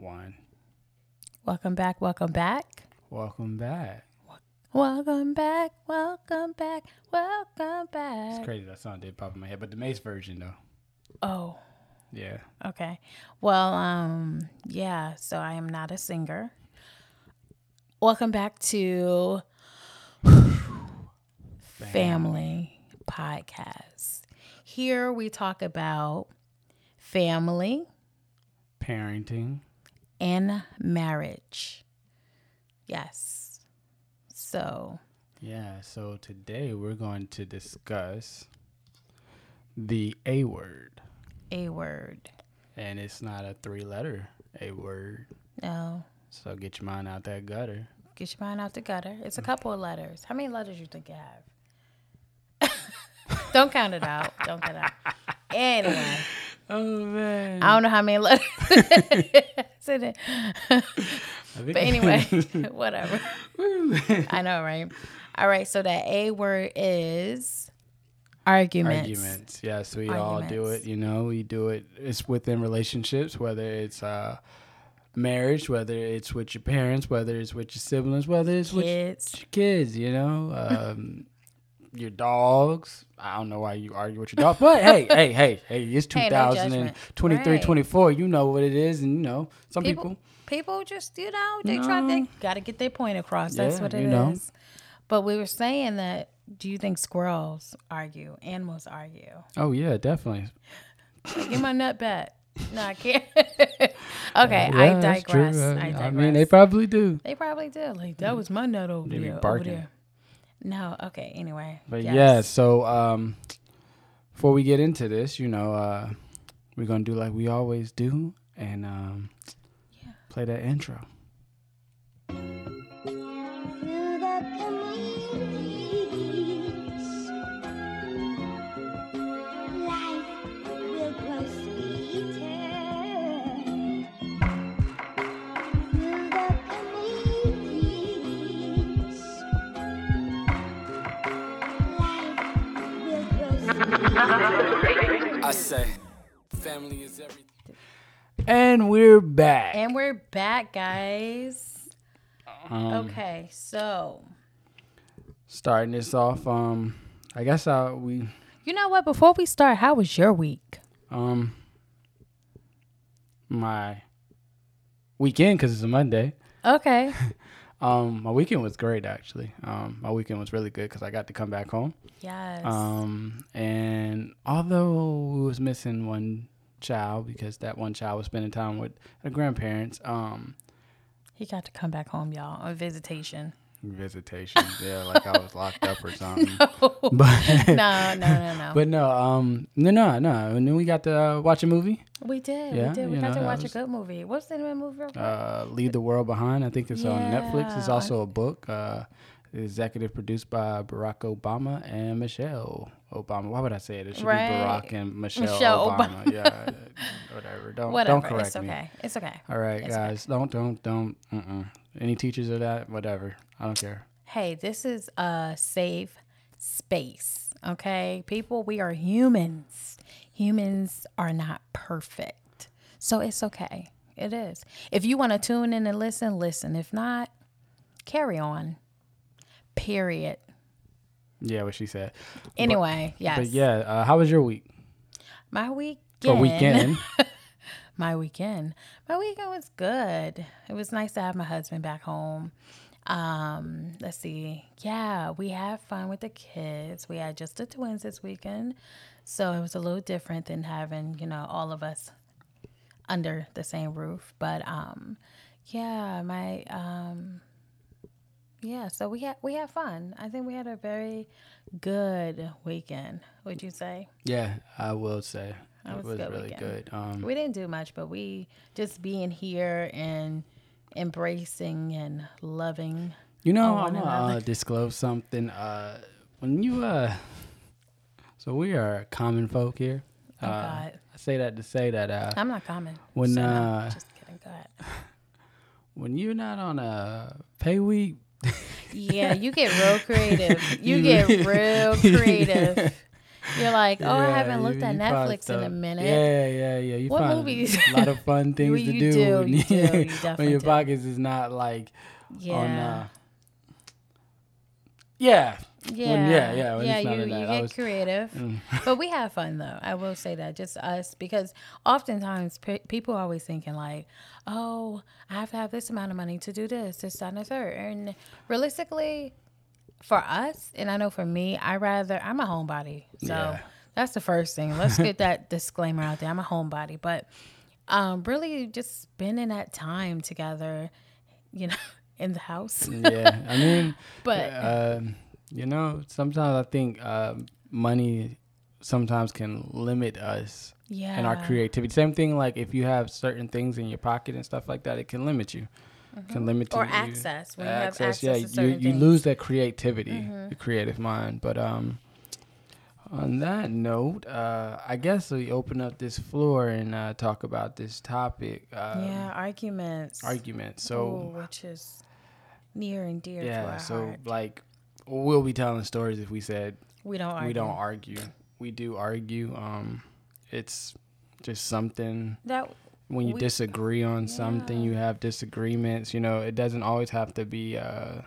One. Welcome back. Welcome back. Welcome back. Welcome back. Welcome back. Welcome back. It's crazy that song did pop in my head, but the Mase version though. Oh, Yeah. okay. Well, um, yeah, so I am not a singer. Welcome back to Family Podcast. Here we talk about family Parenting. And marriage. Yes. So, Yeah. So today we're going to discuss the A word, a word. and it's not a three-letter A word. No. So get your mind out that gutter. Get your mind out the gutter. It's a mm. couple of letters. How many letters do you think you have? Don't count it out. Don't count it out. Anyway, Oh man. I don't know how many letters. it's in it. But anyway, whatever. I know, right? All right. So that A word is arguments. arguments. Yes, we all do it. You know, we do it. It's within relationships, whether it's uh, marriage, whether it's with your parents, whether it's with your siblings, whether it's with Kids. your kids. You know, um, your dogs. I don't know why you argue with your dog, but hey, hey, hey, hey, it's Hey, no 2023. Right. 24. You know what it is, and you know some People, people. people just, you know, they try, they got to get their point across. That's Yeah, what it is. know. But we were saying that, do you think squirrels argue? Animals argue? Oh yeah, definitely. Give my nut back. No, I can't. okay, I Yeah, true. digress. Uh, I digress. I mean, they probably do. They probably do. Like that was my nut over there. Over barking. there. No, okay. Anyway, But yes. yeah, so um, before we get into this, you know, uh, we're gonna do like we always do and um, yeah. play that intro. I say, family is everything. And we're back. And we're back, guys. Um, Okay, so Starting this off, um, I guess uh, we you know what? Before we start, how was your week? um my weekend because it's a Monday. Okay. Um, my weekend was great actually. Um, my weekend was really good because I got to come back home. Yes. Um, and although we was missing one child because that one child was spending time with her grandparents, um, he got to come back home, y'all, on visitation. Visitation, yeah, like I was locked up or something. no, But no, no, no. no. but no, um, no, no, no. And then we got to uh, watch a movie, we did. Yeah, we did. We got know, to watch was- a good movie. What's the name of the movie? uh, "Leave the World Behind." I think it's on Netflix. It's also a book. Uh, executive produced by Barack Obama and Michelle Obama. Why would I say it? It should Right. be Barack and Michelle, Michelle Obama. yeah, whatever. Don't Whatever. don't correct it's me. okay. It's okay. All right, It's guys. Don't don't don't. Mm-mm. Any teachers of that? Whatever. I don't care. Hey, this is a safe space. Okay, people, we are humans. Humans are not perfect, so it's okay. It is. If you want to tune in and listen, listen. If not, carry on. Period. Yeah, what she said. Anyway, yes. But yeah, uh, how was your week my weekend. or weekend? my weekend. My weekend was good. It was nice to have my husband back home. Um, let's see. Yeah, we had fun with the kids. We had just the twins this weekend. So it was a little different than having, you know, all of us under the same roof. But um yeah, my um yeah, so we had we had fun. I think we had a very good weekend, would you say? yeah, I will say That it was a was good really weekend. good. Um, We didn't do much, but we just being here and embracing and loving. You know, I'm gonna uh, disclose something. Uh, when you uh, so we are common folk here. Oh, uh, God. I say that to say that uh, I'm not common. when, so no, uh, just kidding. Go ahead. when you're not on a pay week, Yeah, you get real creative. You- get real creative. You're like, oh, I haven't looked you- at you Netflix in a minute. Yeah, yeah, yeah. You What find movies? a lot of fun things to do, do, when, you do, you when your pockets is not like Yeah. on. Uh, yeah, yeah. when- yeah, yeah, when yeah, you, you get was- creative. Mm. but we have fun though. I will say that just us because oftentimes pe- people are always thinking like, "Oh, I have to have this amount of money to do this, this, that, and the third. And realistically, for us, and I know for me, I rather I'm a homebody, so Yeah. that's the first thing. Let's get that disclaimer out there. I'm a homebody, but um, really just spending that time together, you know, in the house. yeah. I mean, But um, you know, sometimes I think um, money sometimes can limit us yeah, and our creativity. Same thing, like if you have certain things in your pocket and stuff like that, it can limit you. Can limit or you. access when you have access yeah, you you things. Mm-hmm. lose that creativity, the creative mind. But um, on that note, uh, I guess we open up this floor and uh, talk about this topic. Um, yeah, arguments. argument. Ooh, So which is near and dear to yeah, so heart. like we'll be telling stories if we said We don't argue. we don't argue. We do argue. Um, it's just something That when you We- disagree on something, Yeah. you have disagreements. You know, it doesn't always have to be uh,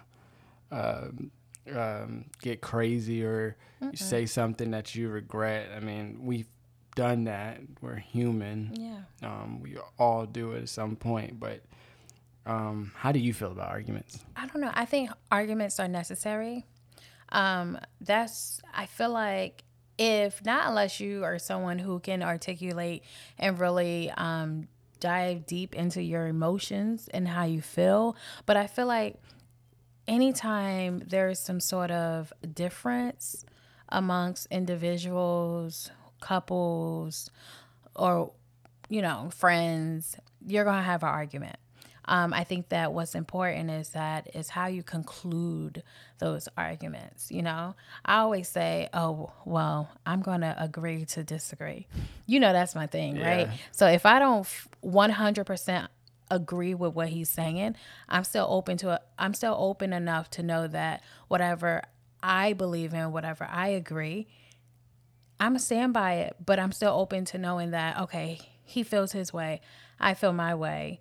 uh, um, get crazy or you say something that you regret. I mean, we've done that. We're human. yeah. Um, we all do it at some point. But um, how do you feel about arguments? I don't know. I think arguments are necessary. Um, that's I feel like if not unless you are someone who can articulate and really um, dive deep into your emotions and how you feel. But I feel like anytime there's some sort of difference amongst individuals, couples, or you know, friends, you're gonna have an argument. Um, I think that what's important is that is how you conclude those arguments. You know, I always say, "Oh, well, I'm gonna agree to disagree." You know, that's my thing, right? So if I don't 100 percent agree with what he's saying, I'm still open to it. I'm still open enough to know that whatever I believe in, whatever I agree, I'm stand by it, but I'm still open to knowing that okay, he feels his way, I feel my way,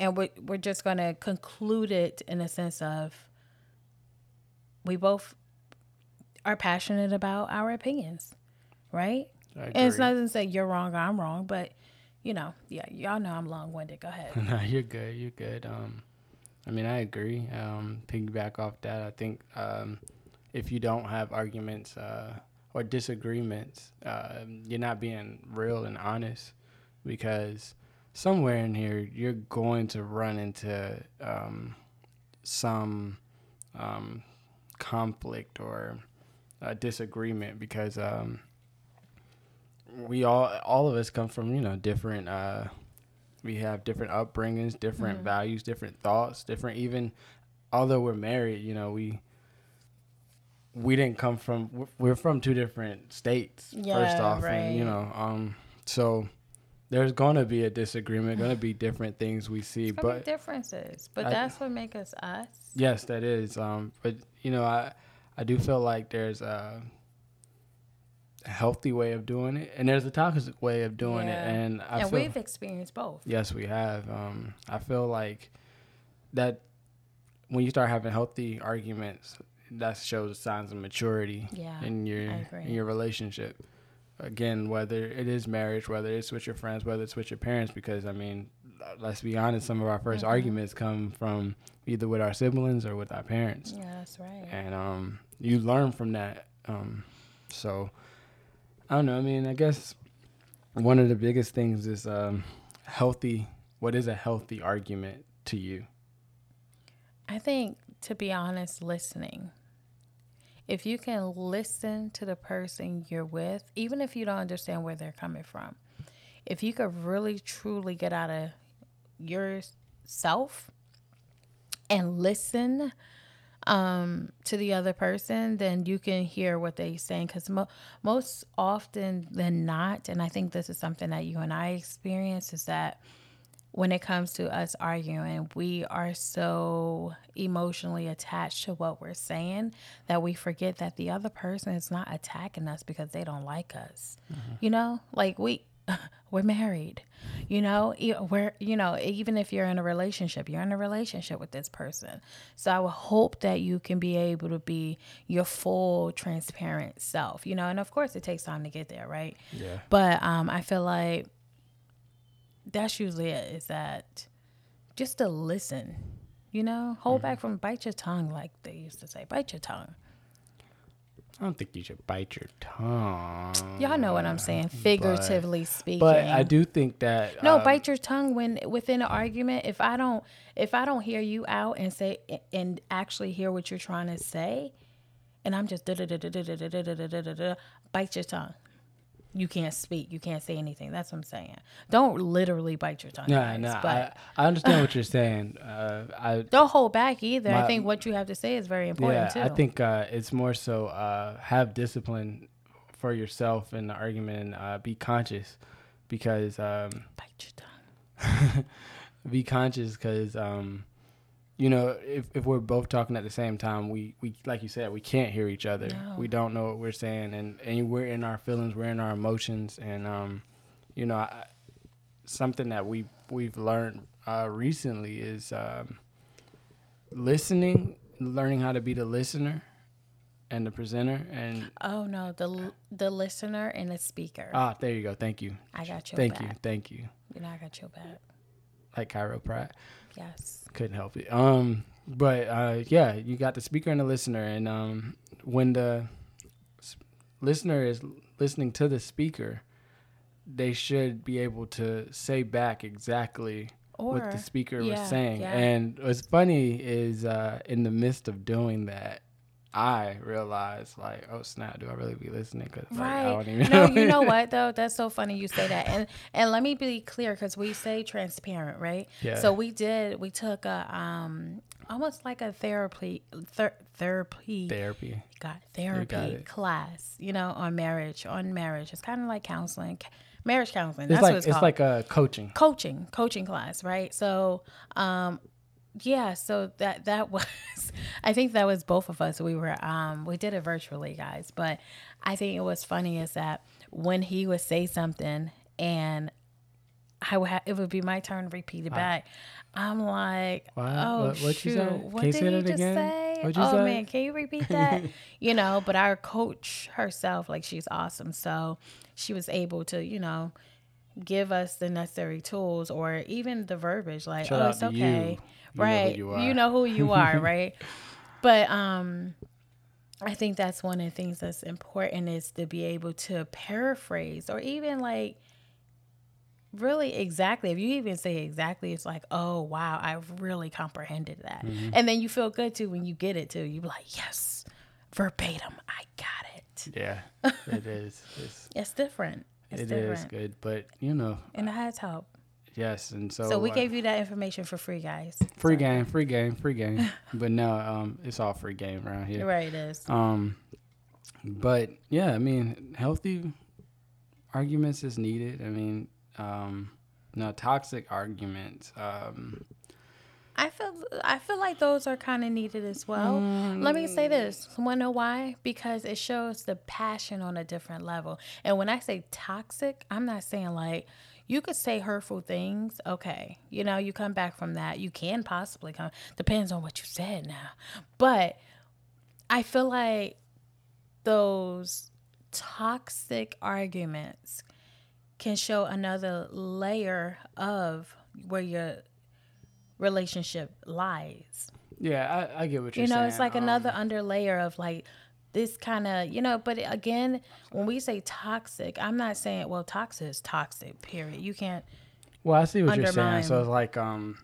and we're we're just gonna conclude it in a sense of we both are passionate about our opinions, right? And it's agree. not to say you're wrong or I'm wrong, but you know, yeah, y'all know I'm long winded. Go ahead. no, you're good. You're good. Um, I mean, I agree. Um, piggyback off that, I think um, if you don't have arguments uh, or disagreements, uh, you're not being real and honest because somewhere in here you're going to run into um, some um, conflict or a disagreement because um, we all all of us come from you know different uh, we have different upbringings, different values, different thoughts, different even although we're married, you know, we we didn't come from we're- from two different states first Yeah, off and you know, um so there's going to be a disagreement, going to be different things we see, but differences, but I- that's what make us us. Yes, that is. Um, but you know, I I do feel like there's a, a healthy way of doing it, and there's a toxic way of doing Yeah. it, and I and feel we've experienced both. yes, we have. Um, I feel like that when you start having healthy arguments, that shows signs of maturity Yeah, in your in your relationship. Again, whether it is marriage, whether it's with your friends, whether it's with your parents, because I mean, let's be honest, some of our 1st Mm-hmm. arguments come from either with our siblings or with our parents Yeah, that's right. and um, you learn from that. Um, so I don't know. I mean, I guess one of the biggest things is um, healthy. What is a healthy argument to you? I think, to be honest, listening. If you can listen to the person you're with, even if you don't understand where they're coming from, if you could really truly get out of yourself and listen um, to the other person, then you can hear what they're saying. Because mo- most often than not, and I think this is something that you and I experience, is that when it comes to us arguing, we are so emotionally attached to what we're saying that we forget that the other person is not attacking us because they don't like us. You know, like we we're married. You know, we're you know, even if you're in a relationship, you're in a relationship with this person. So I would hope that you can be able to be your full transparent self. You know, and of course it takes time to get there, right? Yeah. But um, I feel like that's usually it. Is that just to listen, you know, hold back from bite your tongue, like they used to say, bite your tongue. I don't think you should bite your tongue. Y'all know what I'm saying, figuratively speaking. But I do think that no, um, bite your tongue when within an argument. If I don't, if I don't hear you out and say and actually hear what you're trying to say, and I'm just da da da da da da da da da da, bite your tongue. You can't speak. You can't say anything. That's what I'm saying. Don't literally bite your tongue. No, guys, no, but I, I understand what you're saying. Uh, I don't hold back either. I think what you have to say is very important yeah, too. I think uh, it's more so uh, have discipline for yourself in the argument and uh, be conscious because um, bite your tongue. be conscious because um, you know if, if we're both talking at the same time we, we like you said we can't hear each other. No. we don't know what we're saying and, and we're in our feelings we're in our emotions and um, you know I, something that we we've learned uh, recently is um, listening learning how to be the listener and the presenter and Oh no, the the listener and the speaker. ah there you go. Thank you. I got your thank you. Thank you. You know, I got your back. like Cairo Pratt Yes. couldn't help it. Um, but uh, yeah, you got the speaker and the listener, and um, when the s- listener is listening to the speaker, they should be able to say back exactly what the speaker yeah, was saying. yeah. And what's funny is uh, in the midst of doing that. I realized, like, oh snap! Do I really be listening? Cause like, I Right. don't even No, know. you know what though? That's so funny you say that. And and let me be clear because we say transparent, right? Yeah. So we did. We took a um almost like a therapy ther- therapy Therapy. got therapy it. class. You know, on marriage. On marriage, it's kind of like counseling, marriage counseling. It's That's like what it's, it's called like a coaching. coaching coaching class right so um yeah so that that was i think that was both of us we were um we did it virtually guys but i think it was funny is that when he would say something and I would ha- it would be my turn to repeat it back. I'm like, What? oh What- what you shoot, say? what Can you did say he just again? say? You oh say? man, can you repeat that? you know, but our coach herself, like she's awesome, so she was able to, you know, give us the necessary tools or even the verbiage like Shout oh it's okay. you. You know right. you you know who you are right? But um i think that's one of the things that's important is to be able to paraphrase or even like really exactly if you even say exactly it's like oh wow i really comprehended that. Mm-hmm. and then you feel good too when you get it too. You be like yes verbatim i got it. Yeah, it is. It's, it's different. It's it is different. good, but you know, and it has help yes, and so So we uh, gave you that information for free, guys. free game, free game, free game. but no, um, it's all free game around here. Right, it is. Um, but yeah, I mean, healthy arguments is needed. I mean, um, no toxic arguments. Um, I feel I feel like those are kind of needed as well. Let me say this. Want to know why? Because it shows the passion on a different level. And when I say toxic, I'm not saying like you could say hurtful things. Okay, you know, you come back from that. You can possibly come. Depends on what you said now. But I feel like those toxic arguments can show another layer of where your relationship lies. yeah, I, I get what you're saying. You know, saying. it's like Um, another under layer of like this kind of, you know, but again, when we say toxic, I'm not saying, well, toxic is toxic, period. You can't, Well, I see what you're saying. So it's like um,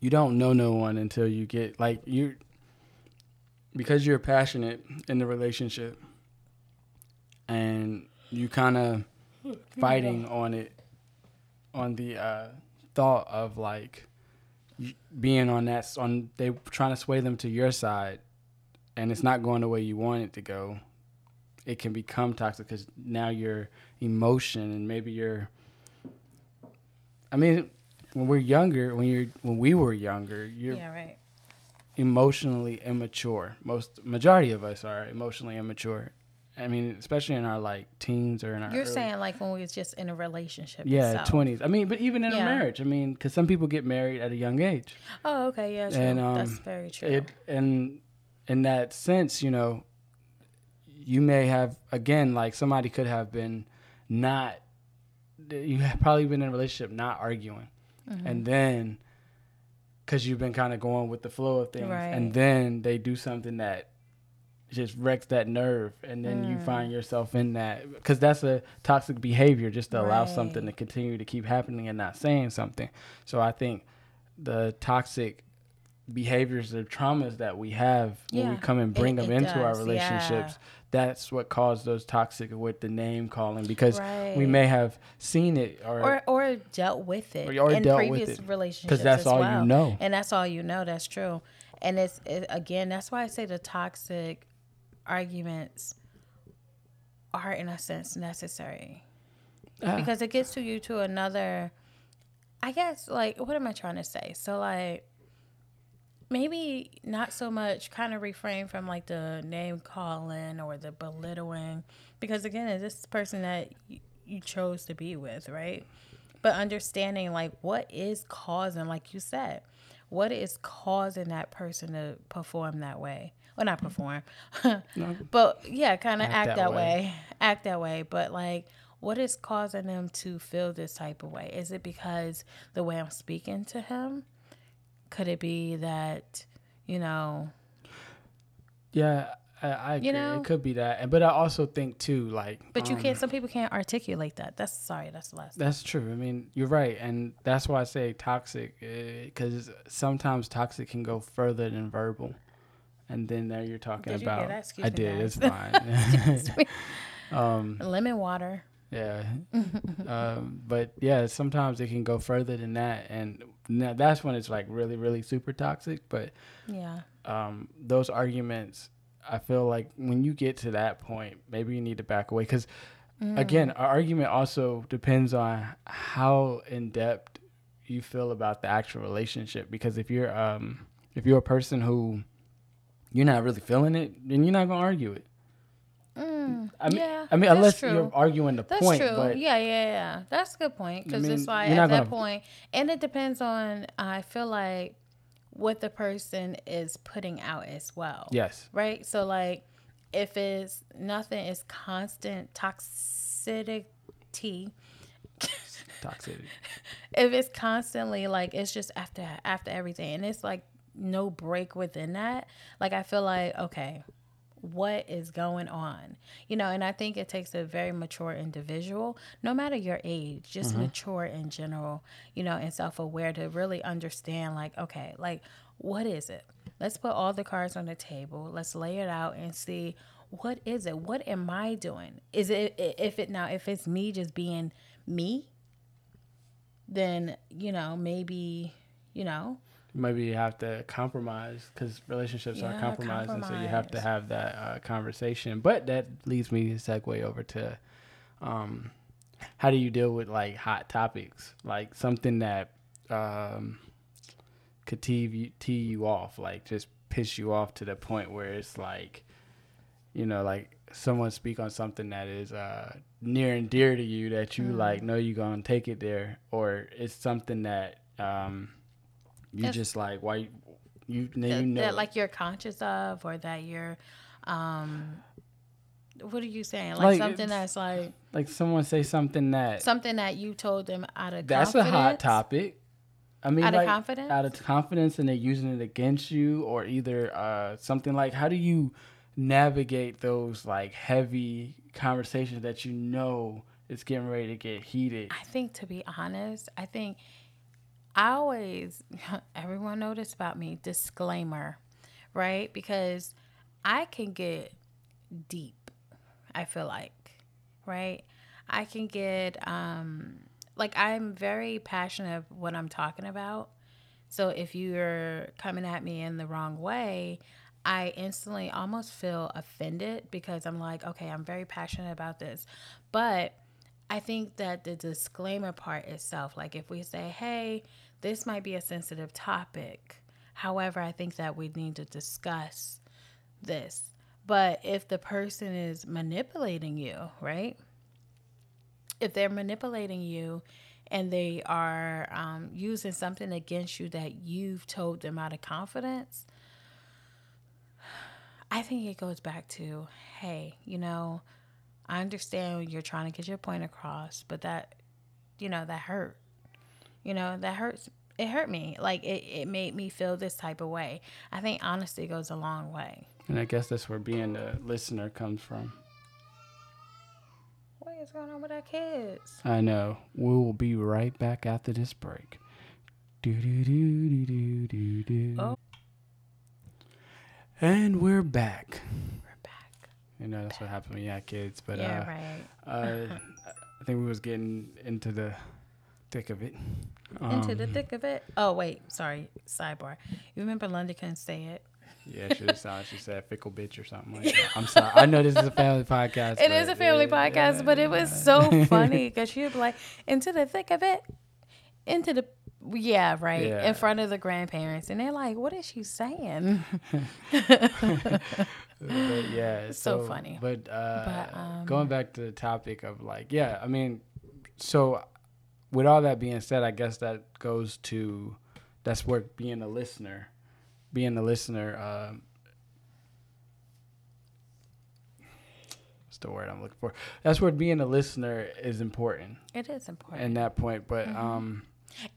you don't know no one until you get like you because you're passionate in the relationship, and you kind of fighting on it, on the uh, thought of like being on that on they trying to sway them to your side, and it's not going the way you want it to go. It can become toxic because now your emotion and maybe your I mean, when we're younger, when you're when we were younger, you're Yeah, right. emotionally immature. Most majority of us are emotionally immature. I mean, especially in our like teens or in our You're early- saying like when we was just in a relationship. yeah twenties. I mean, but even in a marriage, I mean, because some people get married at a young age. Oh, okay, yeah, true. And, That's um, very true. It and in that sense, you know, you may have again like somebody could have been not. You have probably been in a relationship not arguing, Mm-hmm. and then because you've been kind of going with the flow of things, Right. and then they do something that just wrecks that nerve, and then Mm. you find yourself in that because that's a toxic behavior just to allow something to continue to keep happening and not saying something. So I think the toxic behaviors or traumas that we have when we come and bring it- them it into our relationships yeah. that's what caused those toxic with the name calling because we may have seen it or, or or dealt with it Or- or in previous it. relationships because that's all you know. and that's all you know that's true and it's it, again that's why i say the toxic arguments are in a sense necessary Ah. because it gets to you to another i guess like what am i trying to say so like maybe not so much kind of refrain from like the name calling or the belittling because again it's this person that you, you chose to be with right? But understanding like what is causing like you said what is causing that person to perform that way? Well not mm-hmm. perform. But yeah kind of act, that, way. act that way. But like what is causing them to feel this type of way? Is it because the way i'm speaking to him could it be that you know yeah I, I agree. know? it could be that And- but i also think too like but you um, can't some people can't articulate that that's sorry that's the last That's true. I mean, you're right, and that's why I say toxic, because sometimes toxic can go further than verbal, and then there you're talking Did you about. Excuse I did. guys. It's fine. um, lemon water yeah, um, but yeah, sometimes it can go further than that, and that's when it's like really, really super toxic. But yeah um, those arguments, I feel like when you get to that point, maybe you need to back away because, again, our argument also depends on how in depth you feel about the actual relationship. Because if you're um, if you're a person who you're not really feeling it, then you're not gonna argue it. Mm, I mean, yeah, I mean, unless true. you're arguing the That's point, true. but yeah, yeah, yeah. That's a good point because mean, it's why you're at that point, and it depends on. I feel like what the person is putting out as well. yes, Right. So like, if it's nothing is constant toxicity. toxicity. if it's constantly like it's just after after everything and it's like no break within that like i feel like okay what is going on. You know and i think it takes a very mature individual no matter your age just mm-hmm. mature in general you know and self-aware to really understand like okay like what is it? Let's put all the cards on the table. Let's lay it out and see what is it? What am i doing? Is it if it now if it's me just being me then you know maybe you know maybe you have to compromise because relationships are Yeah, compromised, and so you have to have that uh, conversation. But that leads me to segue over to um, how do you deal with like hot topics, like something that um, could tee you, tee you off, like just piss you off to the point where it's like, you know, like someone speak on something that is uh, near and dear to you that you Mm. like know you're gonna take it there, or it's something that um, you just like why you you, now that, you know that like you're conscious of or that you're um what are you saying like, Like, something that's like like someone say something that something that you told them out of that's a hot topic. I mean, Out of confidence? out of confidence, and they're using it against you, or either uh, something like, how do you navigate those like heavy conversations that you know it's getting ready to get heated? I think to be honest, I think I always everyone noticed about me disclaimer, right? Because I can get deep. I feel like, right? I can get um like I'm very passionate of what I'm talking about. So if you're coming at me in the wrong way, I instantly almost feel offended because I'm like, okay, I'm very passionate about this. But I think that the disclaimer part itself, like if we say, hey, this might be a sensitive topic. However, I think that we need to discuss this. But if the person is manipulating you, right? If they're manipulating you and they are um, using something against you that you've told them out of confidence, I think it goes back to, hey, you know, I understand you're trying to get your point across, but that, you know, that hurt. You know, that hurts. It hurt me. Like it, it made me feel this type of way. I think honesty goes a long way. And I guess that's where being a listener comes from. What is going on with our kids? I know. We will be right back after this break. Do do do do do do do. Oh. And we're back. We're back. You know that's what happened when you had kids, but yeah, uh, right. uh, I think we was getting into the thick of it. Into the Um, thick of it. Oh wait, sorry. Sidebar. You remember London couldn't say it. Yeah, she was sound. She said fickle bitch or something like that. I'm sorry. I know this is a family podcast. It is a family yeah, podcast, but it was so funny because she'd be like, into the thick of it, into the yeah, right, Yeah. in front of the grandparents, and they're like, "What is she saying?" But yeah, So funny. But, uh, But, um, going back to the topic of like, yeah, I mean, so with all that being said, I guess that goes to that's where being a listener, being a listener. Um, what's the word I'm looking for? That's where being a listener is important it is important, in that point. But Mm-hmm. um,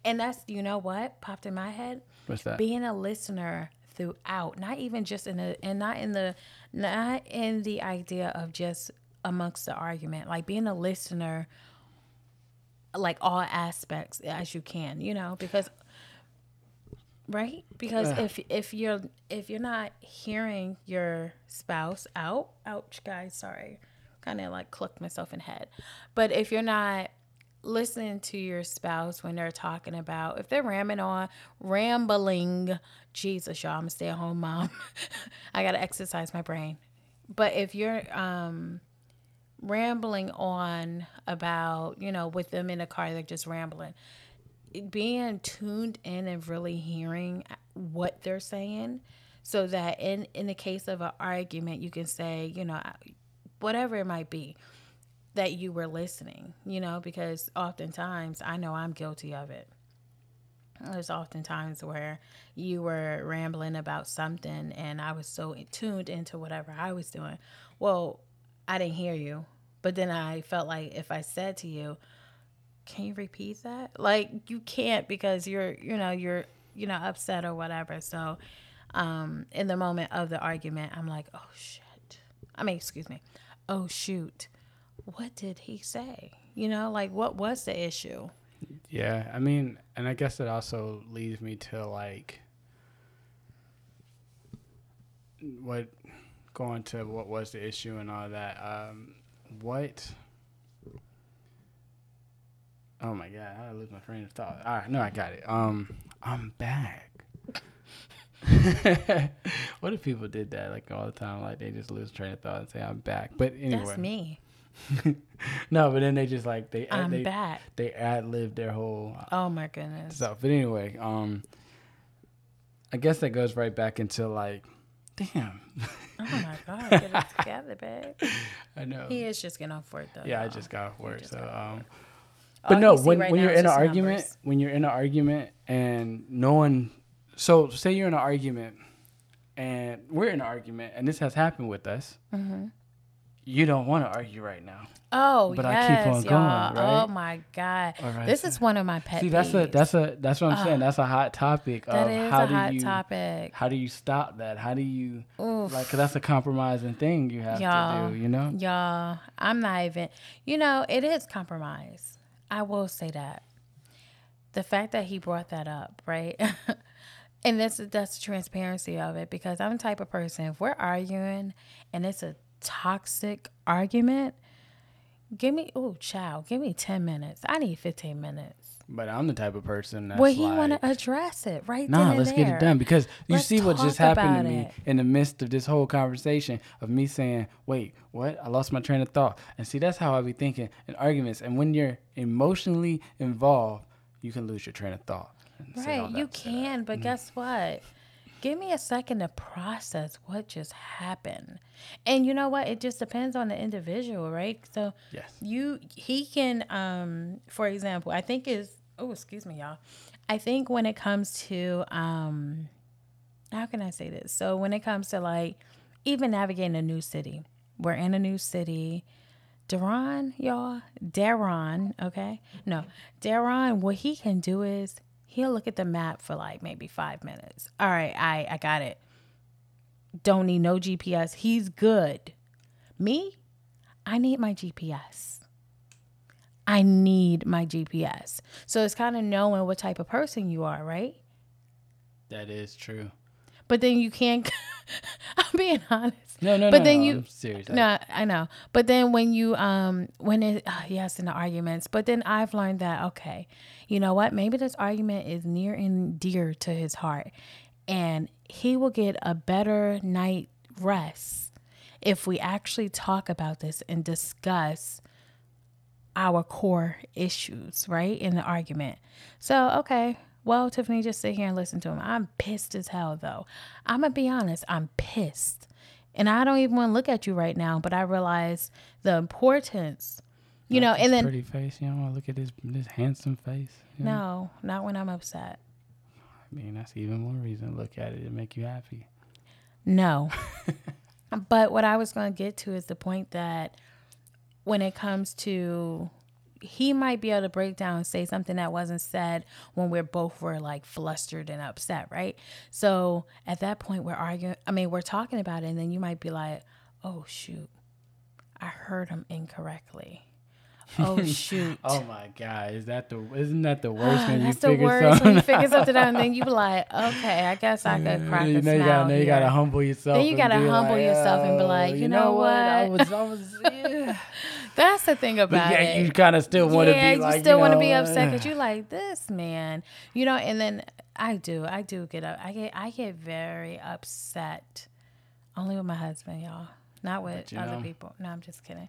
and that's you know what popped in my head. what's that? being a listener throughout not even just in the and not in the not in the idea of just amongst the argument like being a listener like all aspects as you can you know because right? Because Yeah. if if you're if you're not hearing your spouse out ouch guys sorry kind of like clucked myself in head. But if you're not listening to your spouse when they're talking about if they're ramming on rambling jesus y'all i'm a stay-at-home mom. I gotta exercise my brain. But if you're um rambling on about you know with them in the car they're just rambling. Being tuned in and really hearing what they're saying so that in in the case of an argument you can say you know whatever it might be that you were listening you know because oftentimes i know i'm guilty of it. There's often times where you were rambling about something and i was so tuned into whatever i was doing. Well i didn't hear you but then i felt like if i said to you can you repeat that? Like you can't because you're you know you're you know upset or whatever. So um in the moment of the argument i'm like oh shit. I mean excuse me. Oh shoot. What did he say? You know like what was the issue? Yeah, I mean, and I guess it also leads me to like what going to what was the issue and all that. Um, what? Oh my god, I lose my train of thought. All right, no, I got it. Um, I'm back. what if people did that like all the time? Like they just lose train of thought and say I'm back. But anyway, that's me no, but then they just like they i'm they, back they ad lib their whole oh my goodness stuff. But anyway, um, I guess that goes right back into like, damn, oh my god get it together babe I know. he is just getting off work though yeah, I y'all. just got off work. So, um, All but no, you when right when you're in an argument, numbers. when you're in an argument and no one, so say you're in an argument and we're in an argument and this has happened with us. Mm-hmm. You don't want to argue right now. Oh, But I yes, keep on going, right? Oh my god, right, this so- is one of my pet See, that's a that's a that's what I'm saying. That's a hot topic That of is how a do hot you topic. how do you stop that? How do you Oof. like? Cause that's a compromising thing you have Y'all, to do. You know. Y'all, I'm not even. You know, it is compromise. I will say that. The fact that he brought that up, right? and that's that's the transparency of it because I'm the type of person. If we're arguing and it's a toxic argument, give me oh child, give me ten minutes. I need fifteen minutes. But I'm the type of person that's well, he like, want to address it right Nah, let's get it done because you Let's see what just happened to me it. in the midst of this whole conversation of me saying, "Wait, what? I lost my train of thought." And see, that's how I be thinking in arguments. And when you're emotionally involved, you can lose your train of thought. and say all Right, you can, but mm-hmm. guess what? Give me a second to process what just happened. And you know what? It just depends on the individual, right? So Yes. you he can um for example, I think is oh, excuse me, y'all. I think when it comes to um how can I say this? So when it comes to like even navigating a new city. We're in a new city. Daron, y'all, Daron, okay? No, Daron, what he can do is he'll look at the map for like maybe five minutes. All right, I I got it. Don't need no GPS. He's good. Me, I need my GPS. I need my GPS. So it's kind of knowing what type of person you are, right? That is true. But then you can't. I'm being honest. No, no, But no. then no, you I'm serious. No, I know. But then when you um when it uh, yes in the arguments, but then I've learned that okay, you know what? Maybe this argument is near and dear to his heart, and he will get a better night rest if we actually talk about this and discuss our core issues, right? In the argument. So, okay. Well, Tiffany, just sit here and listen to him. I'm pissed as hell, though. I'm going to be honest. I'm pissed. And I don't even want to look at you right now, but I realize the importance, you know, Like and then, pretty face. You don't want to look at his this handsome face. you know? no, not when I'm upset. I mean, that's even more reason to look at it and make you happy. No. but what I was going to get to is the point that when it comes to he might be able to break down and say something that wasn't said when we're both were like flustered and upset, right? So at that point we're arguing I mean, we're talking about it and then you might be like, "Oh shoot. I heard him incorrectly." Oh shoot. Oh my God, is that the isn't that the worst when you That's the figure worst when something? you figure something out and then you be like, okay, I guess I could crack you know you gotta, now you gotta humble yourself. Then you gotta humble like, yourself and be "Oh, like, you know I what? was, I was, yeah. That's the thing about yeah, it. you kind of still want to yeah, be like, you still want to be upset because you like this man, you know. And then I do, I do get up. I get, I get very upset. Only with my husband, y'all, not with other know- people. No, I'm just kidding.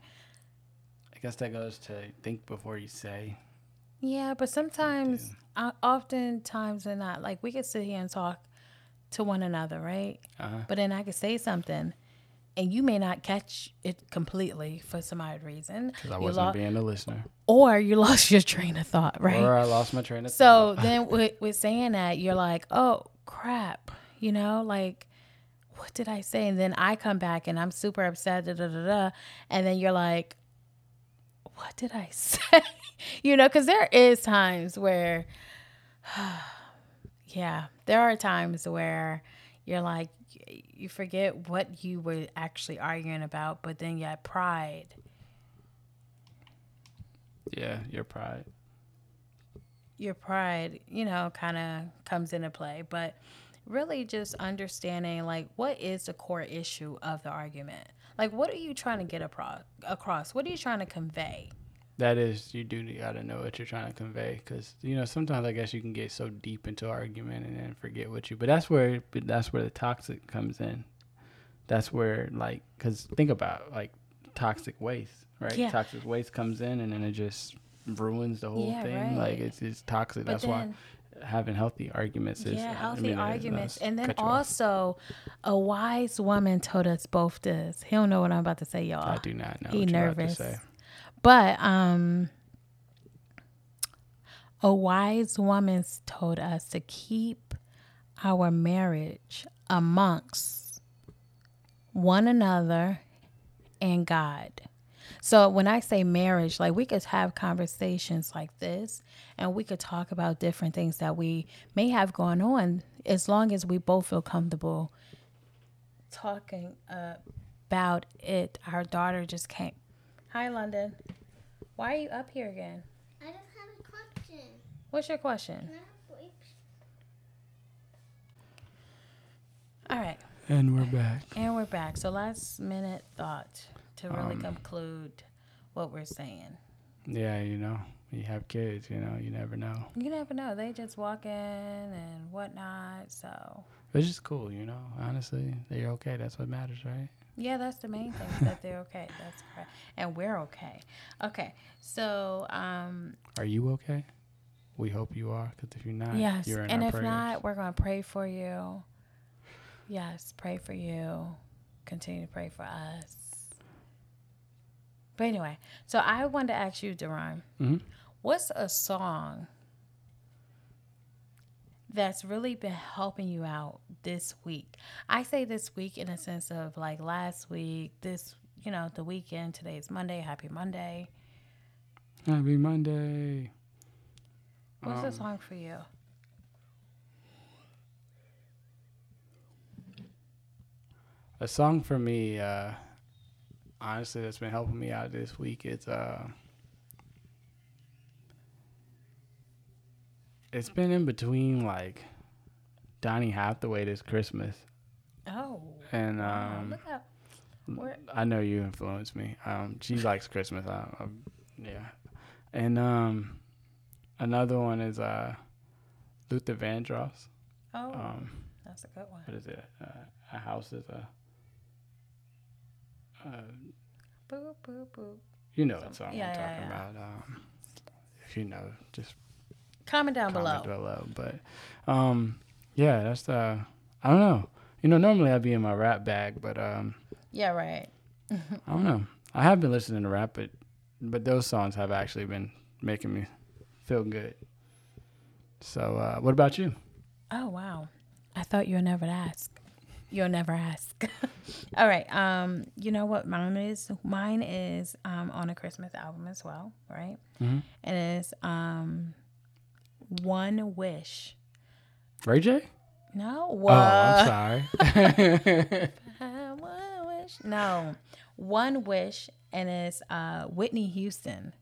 I guess that goes to think before you say. Yeah, but sometimes, I, oftentimes, and not like we could sit here and talk to one another, right? Uh-huh. But then I could say something, and you may not catch it completely for some odd reason. Because I You wasn't lo- being a listener, or you lost your train of thought, right? or I lost my train of So thought. So then with, with saying that, you're like, oh crap, you know, like what did I say? And then I come back and I'm super upset, da da da da. And then you're like, what did I say? you know, because there is times where, yeah, there are times where you're like, you forget what you were actually arguing about, but then you had pride. yeah, your pride. your pride, you know, kind of comes into play. But really just understanding like what is the core issue of the argument? Like what are you trying to get across? Across? What are you trying to convey? That is, you do gotta know what you're trying to convey, because you know sometimes I guess you can get so deep into argument and then forget what you. But that's where, that's where the toxic comes in. That's where, like, because think about like toxic waste, right? Yeah. Toxic waste comes in and then it just ruins the whole Yeah, thing. Like it's it's toxic. But That's then- why having healthy arguments is yeah, I healthy mean, uh, arguments. And then cut you off. also a wise woman told us both this. He don't know what I'm about to say, y'all. I do not know. he what you're about to nervous. say. But um a wise woman told us to keep our marriage amongst one another and God. So when I say marriage, like we could have conversations like this and we could talk about different things that we may have going on as long as we both feel comfortable talking about it. Our daughter just came. Hi, London. Why are you up here again? I just have a question. What's your question? Can I have grapes? All right. And we're back. And we're back. So last minute thought to really Um, conclude what we're saying. Yeah, you know, you have kids. You know, you never know. You never know. They just walk in and whatnot. So It's just cool, you know. Honestly, they're okay. That's what matters, right? yeah, that's the main thing that they're okay. That's correct. And we're okay. Okay. So um Are you okay? we hope you are. Because if you're not, Yes. you're in And if prayers. not, we're going to pray for you. Yes, pray for you. Continue to pray for us. But anyway, so I wanted to ask you, Duran, Mhm. what's a song that's really been helping you out this week? I say this week in a sense of like last week, this, you know, the weekend. Today's Monday. Happy Monday. Happy Monday. What's Um, song for you? A song for me, uh, honestly, that's been helping me out this week. It's uh, it's been in between like Donny Hathaway this Christmas, Oh. and um, look I know you influenced me. Um, she likes Christmas. I, I, yeah, and um, another one is uh, Luther Vandross. oh, Um, that's a good one. what is it? Uh, a house is a. Uh, Boop, boop, boop. you know what Some- song yeah, I'm yeah, talking yeah. about. Um, if you know, just Comment down comment below. below. But um, yeah, that's the. I don't know. You know, normally I'd be in my rap bag, but um, Yeah, right. I don't know. I have been listening to rap, but but those songs have actually been making me feel good. So, uh, what about you? Oh wow. I thought you'll never ask. You'll never ask. All right. Um, you know what mine is? Mine is um on a Christmas album as well, right? Mhm. It is um One Wish. Ray J? No, Oh. I'm sorry. One wish. No, one wish, and it's uh, Whitney Houston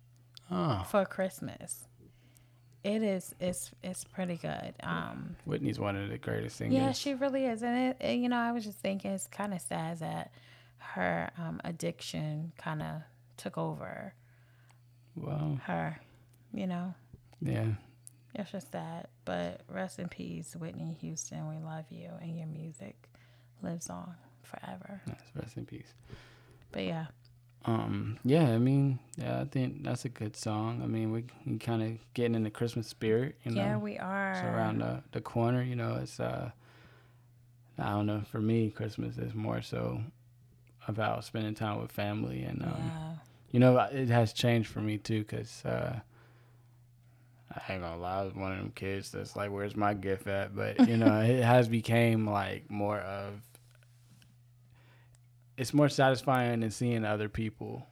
oh, for Christmas. It is. It's it's pretty good. Um, Whitney's one of the greatest singers. yeah, she really is, and it, it- You know, I was just thinking it's kind of sad that her um, addiction kind of took over Well, her. You know, yeah. it's just sad. But rest in peace, Whitney Houston. We love you, and your music lives on forever. Yes, rest in peace. But yeah. Um, yeah, I mean, yeah, I think that's a good song. I mean, we, we kind of getting in the Christmas spirit, you know. Yeah, we are. It's around the, the corner, you know. It's uh, I don't know. For me, Christmas is more so about spending time with family, and um, yeah. you know, it has changed for me too, cause uh, I ain't gonna lie, I was one of them kids that's like, "Where's my gift at?" But you know, it has became like more of. It's more satisfying than seeing other people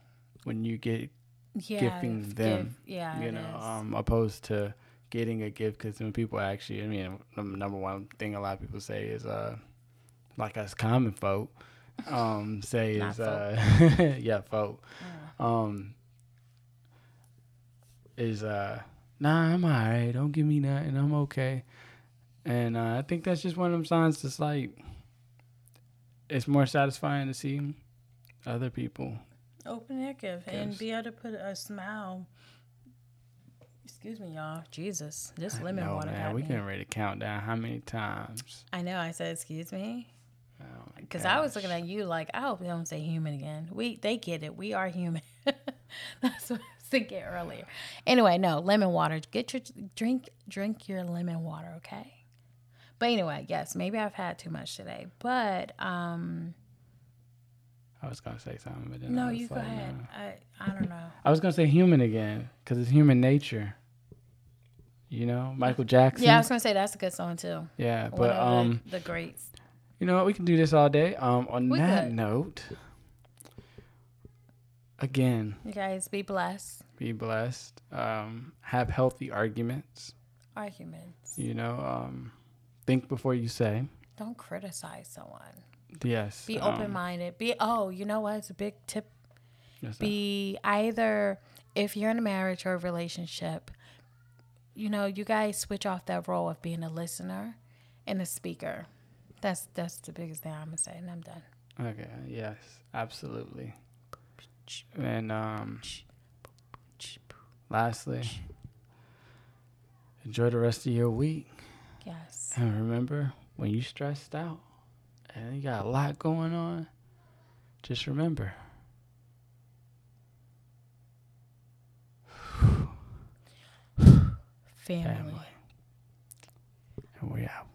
when you get yeah, gifting give- them, yeah, you know, um, opposed to getting a gift because when people actually, I mean, the number one thing a lot of people say is, uh, like us common folk, um, say is, uh, yeah, folk, um, is, uh, nah, I'm alright, don't give me nothing, I'm okay. And uh, I think that's just one of them signs that's like, it's more satisfying to see other people Open their gift and be able to put a smile. Excuse me, y'all. Jesus, this I lemon know, water man. We getting ready to count down how many times. I know. I said, "Excuse me," Oh because I was looking at you like, I hope they don't say human again. We they get it. We are human. That's what I was thinking earlier. Anyway, no lemon water. Get your drink. Drink your lemon water, okay? But anyway, yes, maybe I've had too much today. But um, I was gonna say something, but then no, I was you go like, ahead. no. I I don't know. I was gonna say human again because it's human nature. You know, Michael Jackson. Yeah, I was gonna say that's a good song too. Yeah, but um, the, the greats. you know what? We can do this all day. Um, on We that could. note, again, You guys be blessed. be blessed. Um, have healthy arguments. Arguments. You know, um, think before you say. Don't criticize someone. Yes. Be um, open minded. Be oh, you know what? It's a big tip. yes. Be either if you're in a marriage or a relationship, you know, you guys switch off that role of being a listener and a speaker. That's that's the biggest thing I'm gonna say, and I'm done. Okay. Yes. Absolutely. And um, lastly, enjoy the rest of your week. Yes. And remember, when you stressed out and you got a lot going on, just remember. Family. Family. And we out.